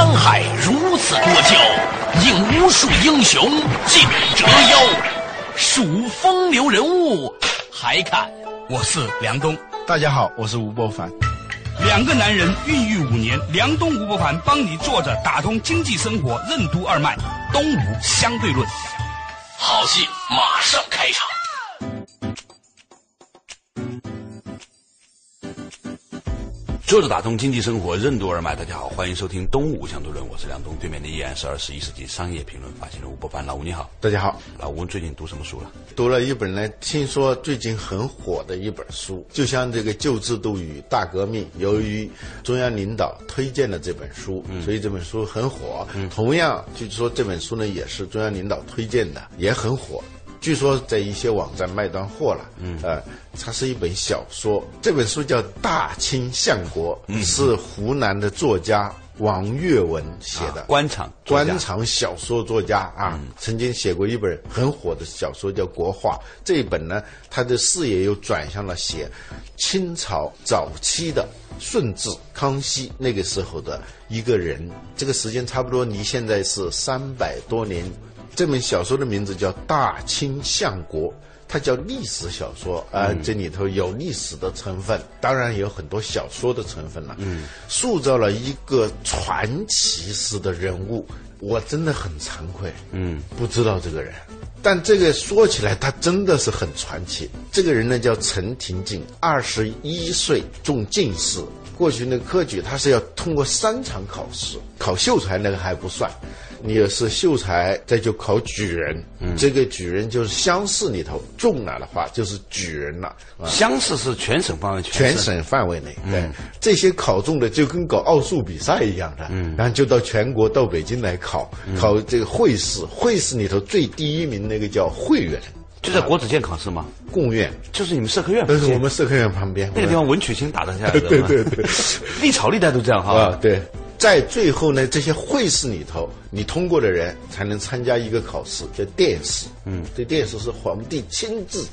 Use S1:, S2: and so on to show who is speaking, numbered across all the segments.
S1: 山海如此多娇，引无数英雄竞折腰。数风流人物，还看
S2: 我是梁冬。
S3: 大家好，我是吴伯凡。
S2: 两个男人孕育五年，梁冬、吴伯凡帮你坐着打通经济生活任督二脉，东吴相对论。
S1: 好戏马上开场。
S4: 坐着打通经济生活任督二脉，大家好，欢迎收听东吴相对论，我是梁东，对面的依然是二十一世纪商业评论发行人吴伯凡，老吴你好，
S3: 大家好，
S4: 老吴最近读什么书了？
S3: 读了一本呢，听说最近很火的一本书，就像这个旧制度与大革命，由于中央领导推荐了这本书，所以这本书很火。同样，就是说这本书呢也是中央领导推荐的，也很火。据说在一些网站卖断货了。嗯，呃，它是一本小说，这本书叫《大清相国》，是湖南的作家王岳文写的。
S4: 官场
S3: 官场小说作家啊，曾经写过一本很火的小说叫《国画》。这一本呢，他的视野又转向了写清朝早期的顺治、康熙那个时候的一个人。这个时间差不多离现在是三百多年。这本小说的名字叫《大清相国》，它叫历史小说啊，这里头有历史的成分，当然也有很多小说的成分了。嗯，塑造了一个传奇式的人物，我真的很惭愧，嗯，不知道这个人，但这个说起来，他真的是很传奇。这个人呢叫陈廷敬，二十一岁中进士。过去那个科举，他是要通过三场考试，考秀才那个还不算。你要是秀才，再就考举人。这个举人就是乡试里头中了的话，就是举人了。
S4: 乡试是全省范围，
S3: 全省范围内。对，这些考中的就跟搞奥数比赛一样的，嗯然后就到全国到北京来考，考这个会试。会试里头最第一名那个叫会员，
S4: 就在国子监考试吗？
S3: 贡院
S4: 就是你们社科院，
S3: 但是我们社科院旁边
S4: 那个地方，文曲星打得下来的。
S3: 对对对，
S4: 历朝历代都这样哈。
S3: 啊，对。在最后呢，这些会试里头，你通过的人才能参加一个考试，叫殿试。嗯，这殿试是皇帝亲自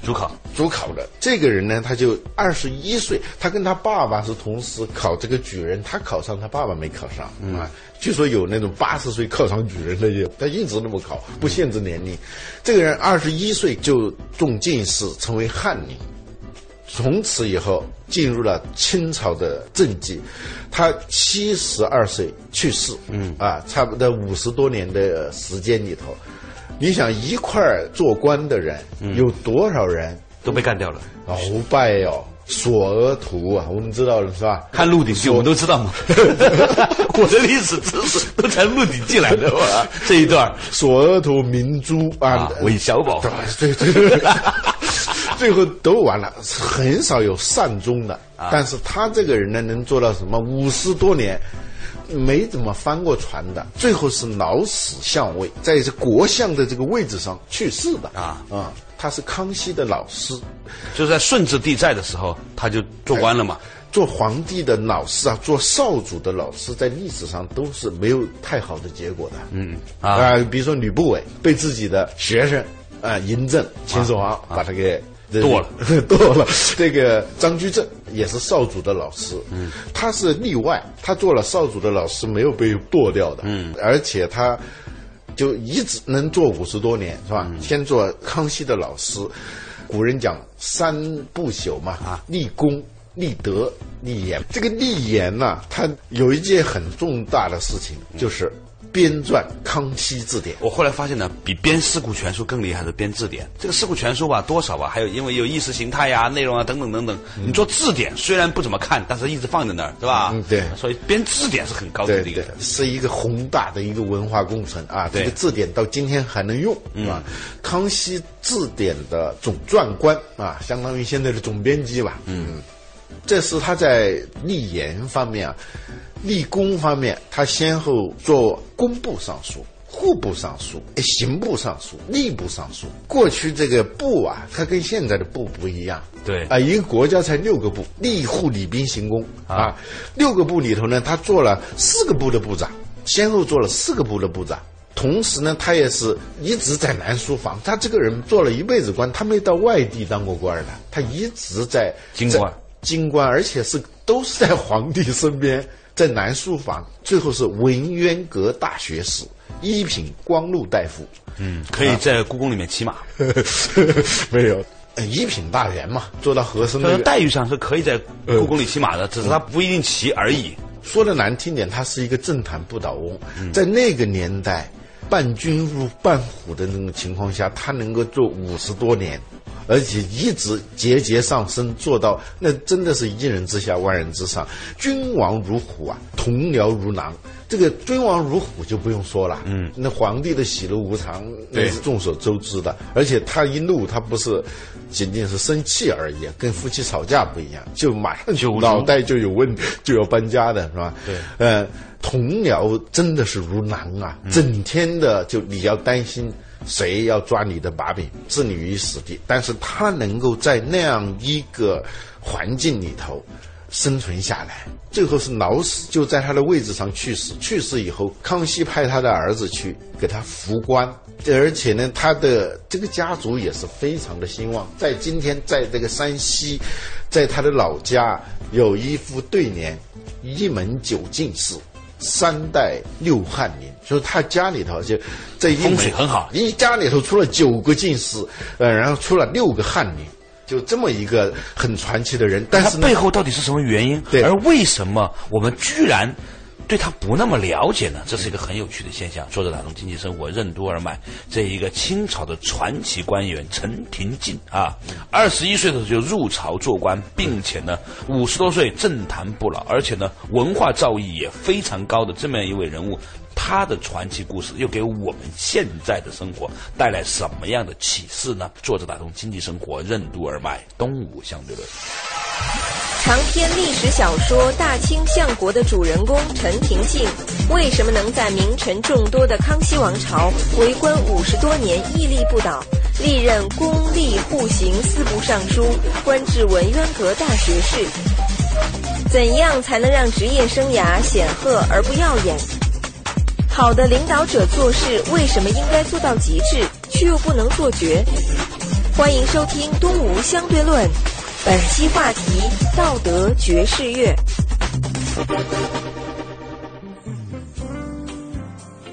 S4: 主考
S3: 主考的。这个人呢，他就二十一岁，他跟他爸爸是同时考这个举人，他考上，他爸爸没考上。啊，据说有那种八十岁考上举人的，也他一直那么考，不限制年龄。这个人二十一岁就中进士，成为翰林。从此以后进入了清朝的政绩，他七十二岁去世，嗯啊，差不多五十多年的时间里头，你想一块儿做官的人有多少人
S4: 都被干掉了？
S3: 鳌拜哟，索额图啊，我们知道了是吧？
S4: 看《鹿鼎记》，我们都知道嘛。我的历史知识都从《鹿鼎记》来的嘛。这一段
S3: 索额图、明珠啊，
S4: 韦小宝，
S3: 对对对。最后都完了，很少有善终的。但是他这个人呢，能做到什么？五十多年没怎么翻过船的，最后是老死相位，在这国相的这个位置上去世的啊啊！他是康熙的老师，
S4: 就在顺治帝在的时候，他就做官了嘛。
S3: 做皇帝的老师啊，做少主的老师，在历史上都是没有太好的结果的。嗯啊，比如说吕不韦被自己的学生啊嬴政、秦始皇把他给。
S4: 剁了，
S3: 剁了。这个张居正也是少主的老师，嗯，他是例外，他做了少主的老师，没有被剁掉的，嗯，而且他就一直能做五十多年，是吧？先做康熙的老师，古人讲三不朽嘛，啊，立功、立德、立言。这个立言呢，他有一件很重大的事情，就是。编撰《康熙字典》，
S4: 我后来发现呢，比编《四库全书》更厉害的编字典。这个《四库全书》吧，多少吧，还有因为有意识形态呀、内容啊等等等等。你做字典虽然不怎么看，但是一直放在那儿，是吧？
S3: 嗯，对。
S4: 所以编字典是很高级的一个，
S3: 是一个宏大的一个文化工程啊。这个字典到今天还能用，是吧？康熙字典的总撰官啊，相当于现在的总编辑吧。嗯，这是他在立言方面啊。立功方面，他先后做工部尚书、户部尚书、刑部尚书、吏部尚书。过去这个部啊，它跟现在的部不一样。
S4: 对
S3: 啊，一个国家才六个部：吏、户、礼、兵、刑、工啊。六个部里头呢，他做了四个部的部长，先后做了四个部的部长。同时呢，他也是一直在南书房。他这个人做了一辈子官，他没到外地当过官的，他一直在
S4: 京官，
S3: 京官，而且是都是在皇帝身边。在南书房，最后是文渊阁大学士，一品光禄大夫。
S4: 嗯，可以在故宫里面骑马。
S3: 没有，呃一品大员嘛，做到和珅那个。
S4: 待遇上是可以在故宫里骑马的，只是他不一定骑而已。
S3: 说的难听点，他是一个政坛不倒翁，在那个年代，伴君如伴虎的那种情况下，他能够做五十多年，而且一直节节上升，做到那真的是一人之下，万人之上。君王如虎啊，同僚如狼。这个君王如虎就不用说了，嗯，那皇帝的喜怒无常那是众所周知的，而且他一怒，他不是仅仅是生气而已，跟夫妻吵架不一样，就马上就脑袋就有问题，就要搬家的是吧？
S4: 对，
S3: 呃，同僚真的是如狼啊，整天的就你要担心谁要抓你的把柄，置你于死地，但是他能够在那样一个环境里头。生存下来，最后是老死，就在他的位置上去世。去世以后，康熙派他的儿子去给他扶棺，而且呢，他的这个家族也是非常的兴旺。在今天，在这个山西，在他的老家有一副对联：一门九进士，三代六翰林。就是他家里头就这一
S4: 风水很好，
S3: 一家里头出了九个进士，呃，然后出了六个翰林。就这么一个很传奇的人，但是
S4: 背后到底是什么原因？
S3: 对，
S4: 而为什么我们居然对他不那么了解呢？这是一个很有趣的现象。作者打通经济生活任督二脉，这一个清朝的传奇官员陈廷敬啊，二十一岁的时候就入朝做官，并且呢五十多岁政坛不老，而且呢文化造诣也非常高的这么样一位人物。他的传奇故事又给我们现在的生活带来什么样的启示呢？作者打通经济生活任督二脉，东吴相对论。
S5: 长篇历史小说《大清相国》的主人公陈廷敬，为什么能在名臣众多的康熙王朝为官五十多年屹立不倒，历任公吏户刑四部尚书，官至文渊阁大学士？怎样才能让职业生涯显赫而不耀眼？好的领导者做事为什么应该做到极致，却又不能做绝？欢迎收听《东吴相对论》，本期话题：道德爵士乐。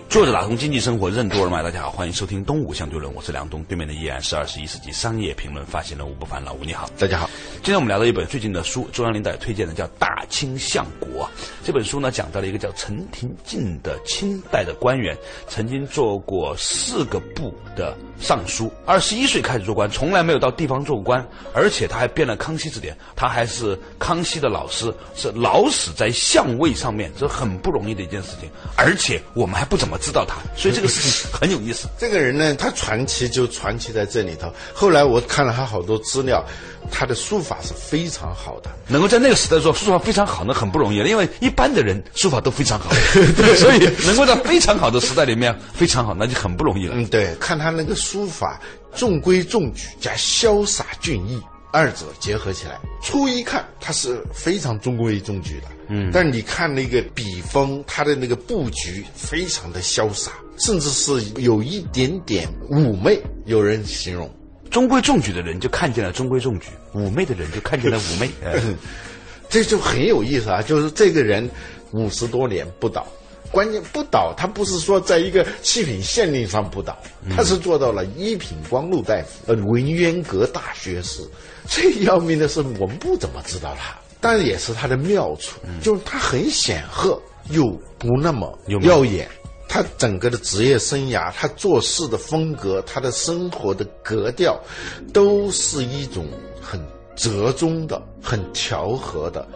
S4: 作者打通经济生活任督二脉，大家好，欢迎收听《东吴相对论》，我是梁东，对面的依然是二十一世纪商业评论发行人吴不凡，老吴你好，
S3: 大家好。
S4: 今天我们聊到一本最近的书，中央领导推荐的叫《大清相国》。这本书呢，讲到了一个叫陈廷敬的清代的官员，曾经做过四个部的尚书，二十一岁开始做官，从来没有到地方做过官，而且他还编了《康熙字典》，他还是康熙的老师，是老死在相位上面，这很不容易的一件事情，而且我们还不怎么。知道他，所以这个事情 很有意思。
S3: 这个人呢，他传奇就传奇在这里头。后来我看了他好多资料，他的书法是非常好的。
S4: 能够在那个时代说书法非常好，那很不容易了。因为一般的人书法都非常好，所以能够在非常好的时代里面非常好，那就很不容易了。
S3: 嗯，对，看他那个书法，中规中矩加潇洒俊逸。二者结合起来，初一看它是非常中规中矩的，嗯，但是你看那个笔锋，它的那个布局非常的潇洒，甚至是有一点点妩媚。有人形容，
S4: 中规中矩的人就看见了中规中矩，妩媚的人就看见了妩媚，
S3: 这就很有意思啊！就是这个人五十多年不倒。关键不倒，他不是说在一个七品县令上不倒，他是做到了一品光禄大夫，呃，文渊阁大学士。最要命的是，我们不怎么知道他，但也是他的妙处，就是他很显赫，又不那么耀眼。他整个的职业生涯，他做事的风格，他的生活的格调，都是一种很折中的、很调和的。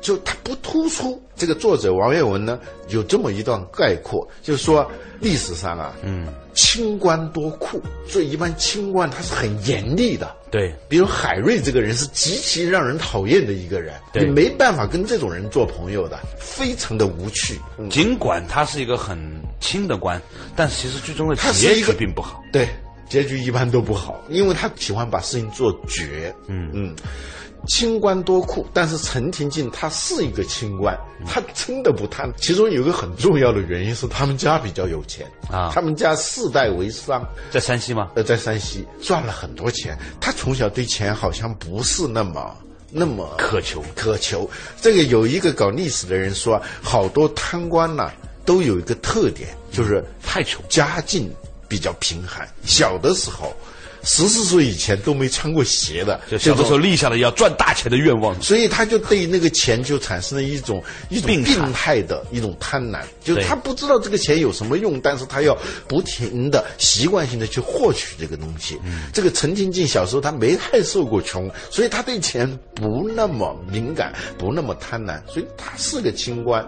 S3: 就他不突出，这个作者王岳文呢有这么一段概括，就是说历史上啊，嗯，清官多酷，所以一般清官他是很严厉的，
S4: 对，
S3: 比如海瑞这个人是极其让人讨厌的一个人，你没办法跟这种人做朋友的，非常的无趣。
S4: 尽管他是一个很清的官，但其实最终的结局并不好，
S3: 对，结局一般都不好，因为他喜欢把事情做绝，嗯。嗯。清官多酷，但是陈廷敬他是一个清官，他真的不贪。其中有个很重要的原因是他们家比较有钱啊，他们家世代为商，
S4: 在山西吗？
S3: 呃，在山西赚了很多钱。他从小对钱好像不是那么那么
S4: 渴求
S3: 渴求。这个有一个搞历史的人说，好多贪官呐、都有一个特点，就是
S4: 太穷
S3: 家境比较贫寒，小的时候十四岁以前都没穿过鞋的，
S4: 就小的时候立下了要赚大钱的愿望。
S3: 所以他就对那个钱就产生了一种一种
S4: 病态
S3: 的一种贪婪，就是他不知道这个钱有什么用，但是他要不停的习惯性的去获取这个东西。这个陈廷敬小时候他没太受过穷，所以他对钱不那么敏感，不那么贪婪，所以他是个清官。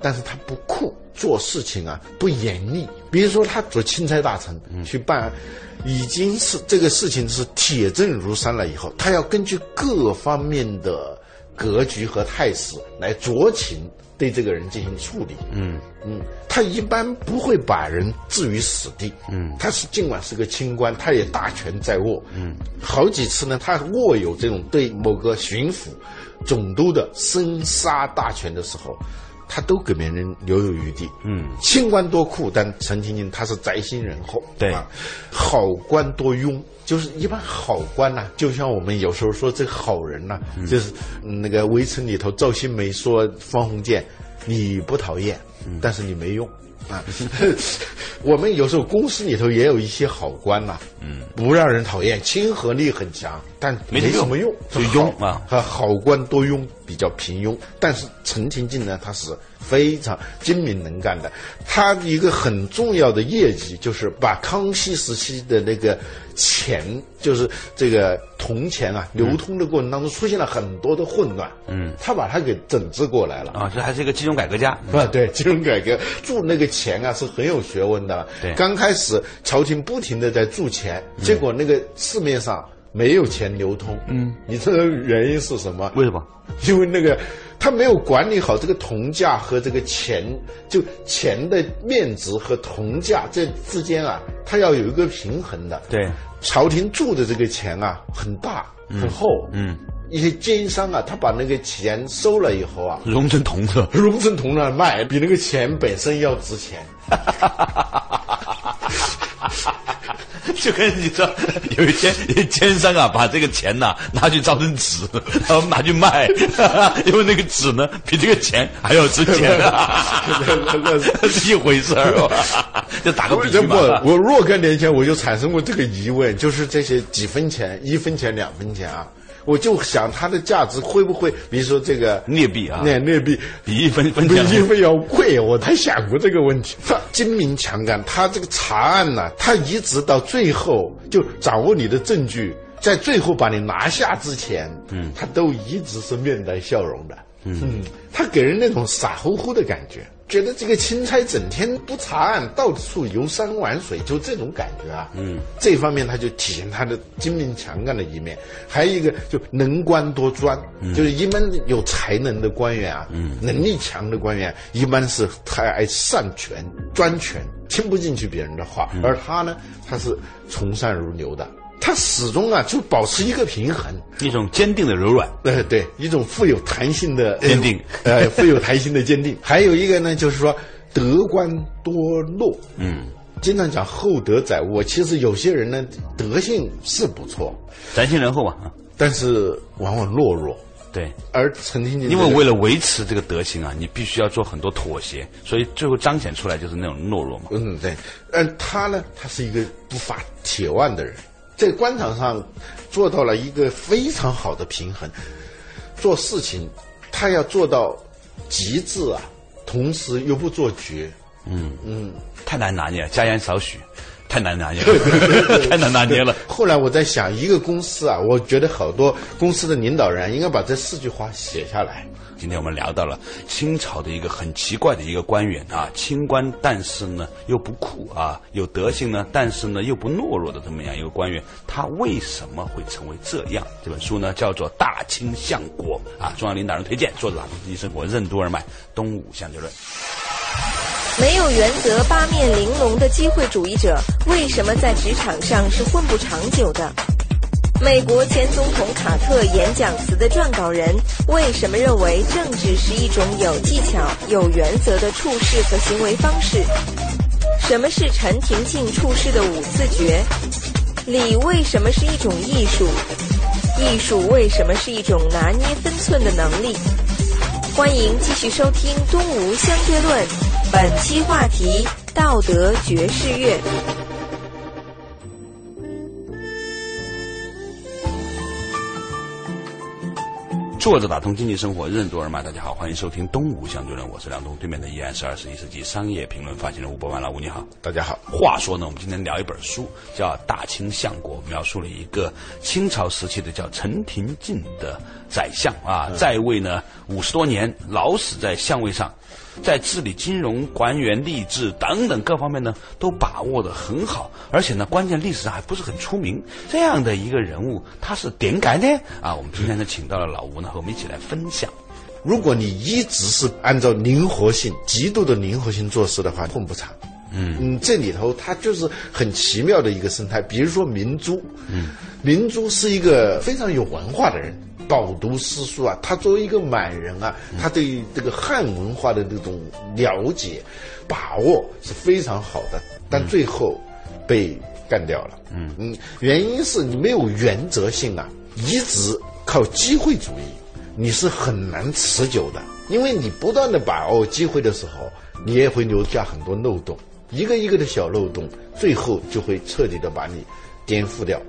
S3: 但是他不酷，做事情啊不严厉。比如说他做钦差大臣、去办，已经是这个事情是铁证如山了以后，他要根据各方面的格局和态势来酌情对这个人进行处理。嗯嗯，他一般不会把人置于死地。嗯，他是尽管是个清官，他也大权在握。嗯，好几次呢，他握有这种对某个巡抚、总督的生杀大权的时候。他都给别人留有余地，嗯，清官多酷，但陈廷敬他是宅心仁厚，
S4: 对。
S3: 啊，好官多庸，就是一般好官呐、就像我们有时候说这个好人呐、就是嗯那个《围城》里头赵新梅说方鸿渐，你不讨厌，但是你没用。啊，我们有时候公司里头也有一些好官呐、嗯，不让人讨厌，亲和力很强，但
S4: 没什么
S3: 用，
S4: 就庸啊
S3: 和好官多庸，比较平庸。但是陈廷敬呢，他是非常精明能干的。他一个很重要的业绩就是把康熙时期的那个钱，就是这个铜钱啊，流通的过程当中出现了很多的混乱，嗯，他把它给整治过来了。
S4: 啊，这还是一个金融改革家。
S3: 啊，对，金融改革铸那个钱啊是很有学问的。
S4: 对
S3: 刚开始朝廷不停的在铸钱，结果那个市面上没有钱流通。嗯，你知道原因是什么？
S4: 为什么？
S3: 因为那个他没有管理好这个铜价和这个钱，就钱的面值和铜价这之间啊，它要有一个平衡的。
S4: 对，
S3: 朝廷铸的这个钱啊很大很厚，
S4: 嗯，
S3: 一些奸商啊，他把那个钱收了以后啊，
S4: 熔成铜了。
S3: 熔成铜了卖，比那个钱本身要值钱。
S4: 就跟你说，有一天奸商啊，把这个钱呐、拿去造成纸，然后拿去卖，因为那个纸呢比这个钱还要值钱啊，是一回事儿吧？就打个比方，我，，
S3: 我若干年前我就产生过这个疑问，就是这些几分钱、一分钱、两分钱啊，我就想它的价值会不会，比如说这个
S4: 镍币啊。
S3: 那镍币。
S4: 比一分分
S3: 比一分要贵，我才想过这个问题。他精明强干，他这个查案呢、他一直到最后就掌握你的证据，在最后把你拿下之前，嗯，他都一直是面带笑容的。嗯，他给人那种傻乎乎的感觉，觉得这个钦差整天不查案，到处游山玩水，就这种感觉啊。嗯，这方面他就体现他的精明强干的一面。还有一个就能官多专，就是一般有才能的官员啊，嗯，能力强的官员一般是太爱擅权、专权，听不进去别人的话，而他呢，他是从善如流的。他始终啊就保持一个平衡，
S4: 一种坚定的柔软。
S3: 呃，对，一种富有弹性的
S4: 坚定，
S3: 呃，富有弹性的坚定。还有一个呢，就是说德官多懦，嗯，经常讲厚德载物。其实有些人呢，德性是不错，
S4: 宅心仁厚嘛，啊
S3: 但是往往懦弱。
S4: 对，
S3: 而陈廷敬这
S4: 因，为为了维持这个德行啊，你必须要做很多妥协，所以最后彰显出来就是那种懦弱嘛。
S3: 嗯，对，嗯，他呢，他是一个不发铁腕的人，在官场上做到了一个非常好的平衡。做事情，他要做到极致啊，同时又不做绝。
S4: 嗯嗯太难拿捏，加盐少许，太难拿捏了，太难拿捏了。
S3: 后来我在想，一个公司啊，我觉得好多公司的领导人应该把这四句话写下来。
S4: 今天我们聊到了清朝的一个很奇怪的一个官员啊，清官，但是呢又不酷啊，有德行呢，但是呢又不懦弱的这么样一个官员，他为什么会成为这样？这本书呢叫做《大清相国》啊，中央领导人推荐，作者打通经济生活任督二脉，东吴相对论。
S5: 没有原则、八面玲珑的机会主义者，为什么在职场上是混不长久的？美国前总统卡特演讲词的撰稿人为什么认为政治是一种有技巧、有原则的处事和行为方式？什么是陈廷敬处事的五字诀？礼为什么是一种艺术？艺术为什么是一种拿捏分寸的能力？欢迎继续收听《东吴相对论》，本期话题：道德爵士乐。
S4: 坐着打通经济生活，任督二脉。大家好，欢迎收听《东吴相对论》，我是梁东，对面的依然是二十一世纪商业评论发行人吴伯万。老吴你好，
S3: 大家好。
S4: 话说呢，我们今天聊一本书，叫《大清相国》，描述了一个清朝时期的叫陈廷敬的宰相啊，在位呢五十多年，老死在相位上。在治理金融、官员吏治等等各方面呢，都把握的很好，而且呢，关键历史上还不是很出名。这样的一个人物，他是点改呢？啊，我们今天呢，请到了老吴呢，和我们一起来分享。
S3: 如果你一直是按照灵活性、极度的灵活性做事的话，混不长。嗯嗯，这里头它就是很奇妙的一个生态。比如说明珠，嗯，明珠是一个非常有文化的人。饱读诗书啊，他作为一个满人啊，他对这个汉文化的这种了解、把握是非常好的，但最后被干掉了。嗯嗯，原因是你没有原则性啊，一直靠机会主义，你是很难持久的，因为你不断的把握机会的时候，你也会留下很多漏洞，一个一个的小漏洞，最后就会彻底的把你颠覆掉。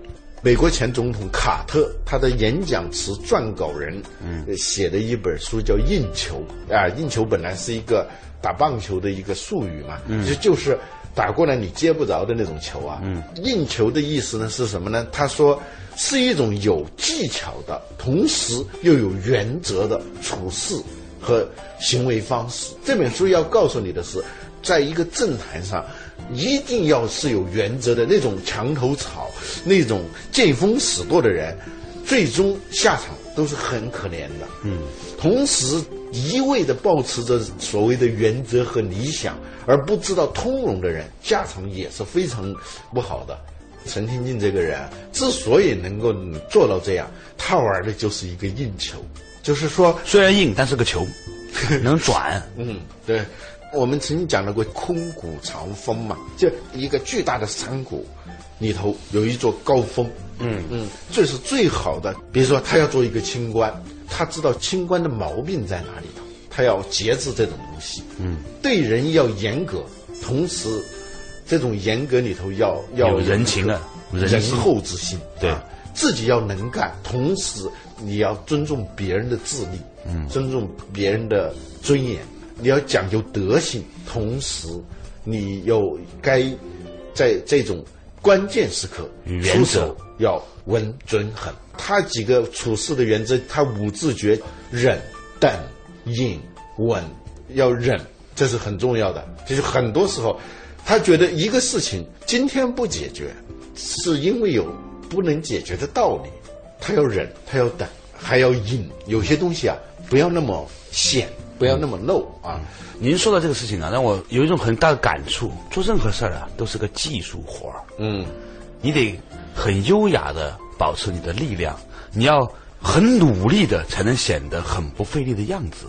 S3: 美国前总统卡特他的演讲词撰稿人，嗯，写的一本书叫《硬球》啊，硬球本来是一个打棒球的一个术语嘛，嗯，就就是打过来你接不着的那种球啊，嗯，硬球的意思呢是什么呢？他说是一种有技巧的，同时又有原则的处事和行为方式。这本书要告诉你的是，在一个政坛上。一定要是有原则的那种墙头草，那种见风使舵的人，最终下场都是很可怜的。嗯，同时一味的保持着所谓的原则和理想，而不知道通融的人，下场也是非常不好的。陈廷敬这个人之所以能够做到这样，他玩的就是一个硬球，就是说
S4: 虽然硬，但是个球，能转。
S3: 嗯，对。我们曾经讲到过空谷藏风嘛，就一个巨大的山谷里头有一座高峰，嗯。嗯，这是最好的。比如说他要做一个清官，他知道清官的毛病在哪里头，他要节制这种东西，嗯，对人要严格，同时这种严格里头要要
S4: 有人情的
S3: 仁厚之心，
S4: 对，
S3: 自己要能干，同时你要尊重别人的智力，嗯，尊重别人的尊严。你要讲究德行，同时你又该在这种关键时刻
S4: 出手
S3: 要稳、准、狠。他几个处事的原则，他五字诀：忍、等、隐、稳。要忍，这是很重要的。就是很多时候，他觉得一个事情今天不解决，是因为有不能解决的道理。他要忍，他要等，还要隐。有些东西啊，不要那么显。不要那么露啊！
S4: 您说到这个事情啊，让我有一种很大的感触。做任何事儿啊，都是个技术活儿。嗯，你得很优雅的保持你的力量，你要很努力的才能显得很不费力的样子。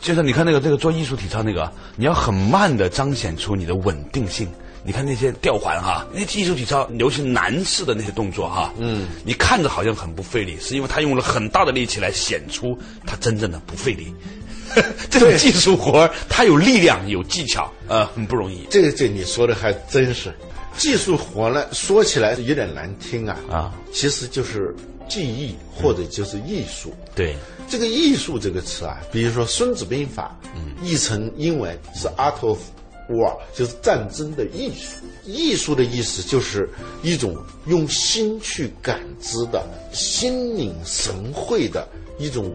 S4: 就像你看那个这个做艺术体操那个，你要很慢的彰显出你的稳定性。你看那些吊环哈，那些艺术体操，尤其男士的那些动作哈，嗯，你看着好像很不费力，是因为他用了很大的力气来显出他真正的不费力。这种技术活它有力量，有技巧，呃，很不容易。
S3: 这个这你说的还真是，技术活呢，说起来有点难听啊啊，其实就是技艺或者就是艺术。
S4: 对，
S3: 这个艺术这个词啊，比如说《孙子兵法》，嗯，译成英文是 Art of War，就是战争的艺术。艺术的意思就是一种用心去感知的、心领神会的一种。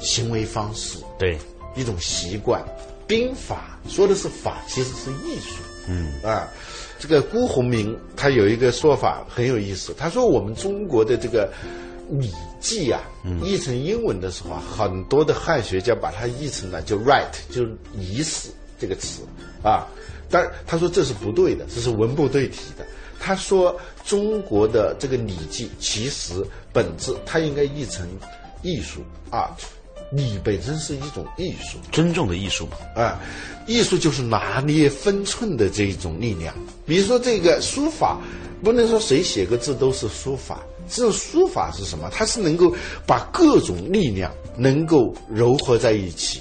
S3: 行为方式，
S4: 对
S3: 一种习惯，兵法说的是法，其实是艺术。嗯啊，这个辜鸿铭他有一个说法很有意思，他说我们中国的这个《礼记》啊，译成英文的时候啊，很多的汉学家把它译成了就 “right”，就是仪式这个词啊。但他说这是不对的，这是文不对题的。他说中国的这个《礼记》其实本质它应该译成艺术 （art）。礼本身是一种艺术，
S4: 尊重的艺术嘛。
S3: 啊，艺术就是拿捏分寸的这一种力量。比如说这个书法，不能说谁写个字都是书法，这种书法是什么？它是能够把各种力量能够糅合在一起，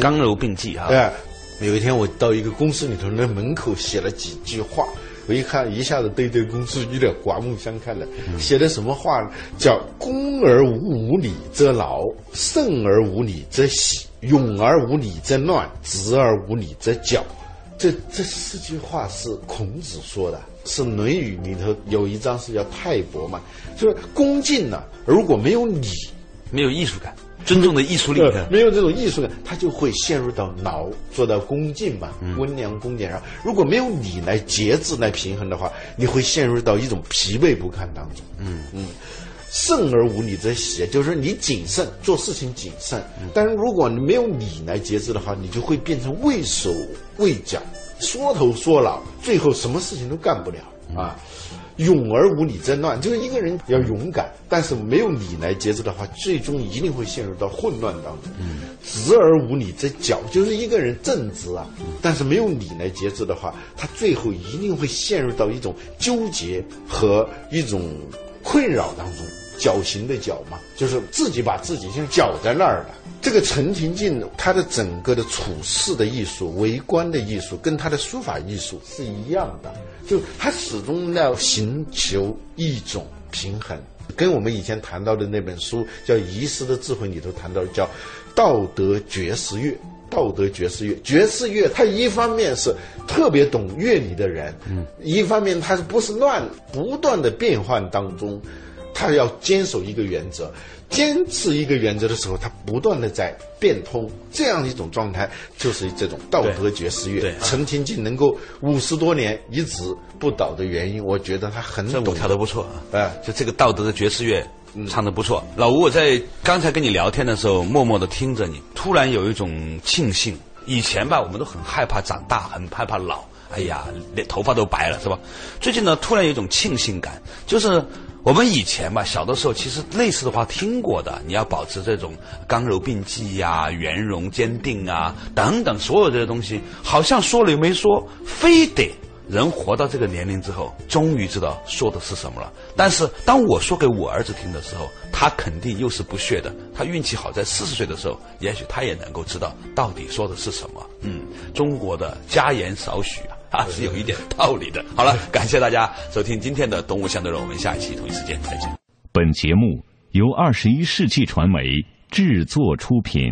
S4: 刚柔并济哈。
S3: 哎，有一天我到一个公司里头，那门口写了几句话，我一看，一下子对这个公司有点刮目相看了。写的什么话呢？叫“恭而无无礼则劳，慎而无礼则喜，勇而无礼则乱，直而无礼则绞”。这这四句话是孔子说的，是《论语》里头有一章是叫泰伯嘛，就是恭敬呢、如果没有礼，
S4: 没有艺术感，尊重的艺术力。
S3: 对，没有这种艺术感，他就会陷入到劳，做到恭敬吧，温良恭俭让。如果没有你来节制来平衡的话，你会陷入到一种疲惫不堪当中。嗯嗯，慎而无礼则喜，就是说你谨慎做事情谨慎，但是如果你没有礼来节制的话，你就会变成畏手畏脚，缩头缩脑，最后什么事情都干不了啊。勇而无礼则乱，就是一个人要勇敢，但是没有礼来节制的话，最终一定会陷入到混乱当中。直而无礼则绞，就是一个人正直啊，但是没有礼来节制的话，他最后一定会陷入到一种纠结和一种困扰当中。绞刑的绞嘛，就是自己把自己就绞在那儿了。这个陈廷敬他的整个的处事的艺术、为官的艺术，跟他的书法艺术是一样的，就他始终要寻求一种平衡。跟我们以前谈到的那本书叫《遗失的智慧》里头谈到叫“道德爵士乐”。道德爵士乐，爵士乐，他一方面是特别懂乐理的人，嗯，一方面他是不是乱不断的变换当中，他要坚守一个原则，坚持一个原则的时候，他不断的在变通，这样一种状态就是这种道德爵士乐。陈廷敬能够五十多年一直不倒的原因，我觉得他很
S4: 这
S3: 懂
S4: 舞跳的不错啊。
S3: 哎
S4: 就这个道德的爵士乐唱的不错。老吴，我在刚才跟你聊天的时候，默默的听着你，突然有一种庆幸。以前吧，我们都很害怕长大，很害怕老。哎呀，连头发都白了，是吧？最近呢，突然有一种庆幸感，就是我们以前吧，小的时候其实类似的话听过的，你要保持这种刚柔并济呀、圆融坚定啊等等，所有这些东西，好像说了又没说，非得人活到这个年龄之后，终于知道说的是什么了。但是当我说给我儿子听的时候，他肯定又是不屑的。他运气好，在四十岁的时候，也许他也能够知道到底说的是什么。嗯，中国的家言少许啊，是有一点道理的。好了，感谢大家收听今天的《动物相对论》，我们下一期同一时间再见。
S6: 本节目由二十一世纪传媒制作出品。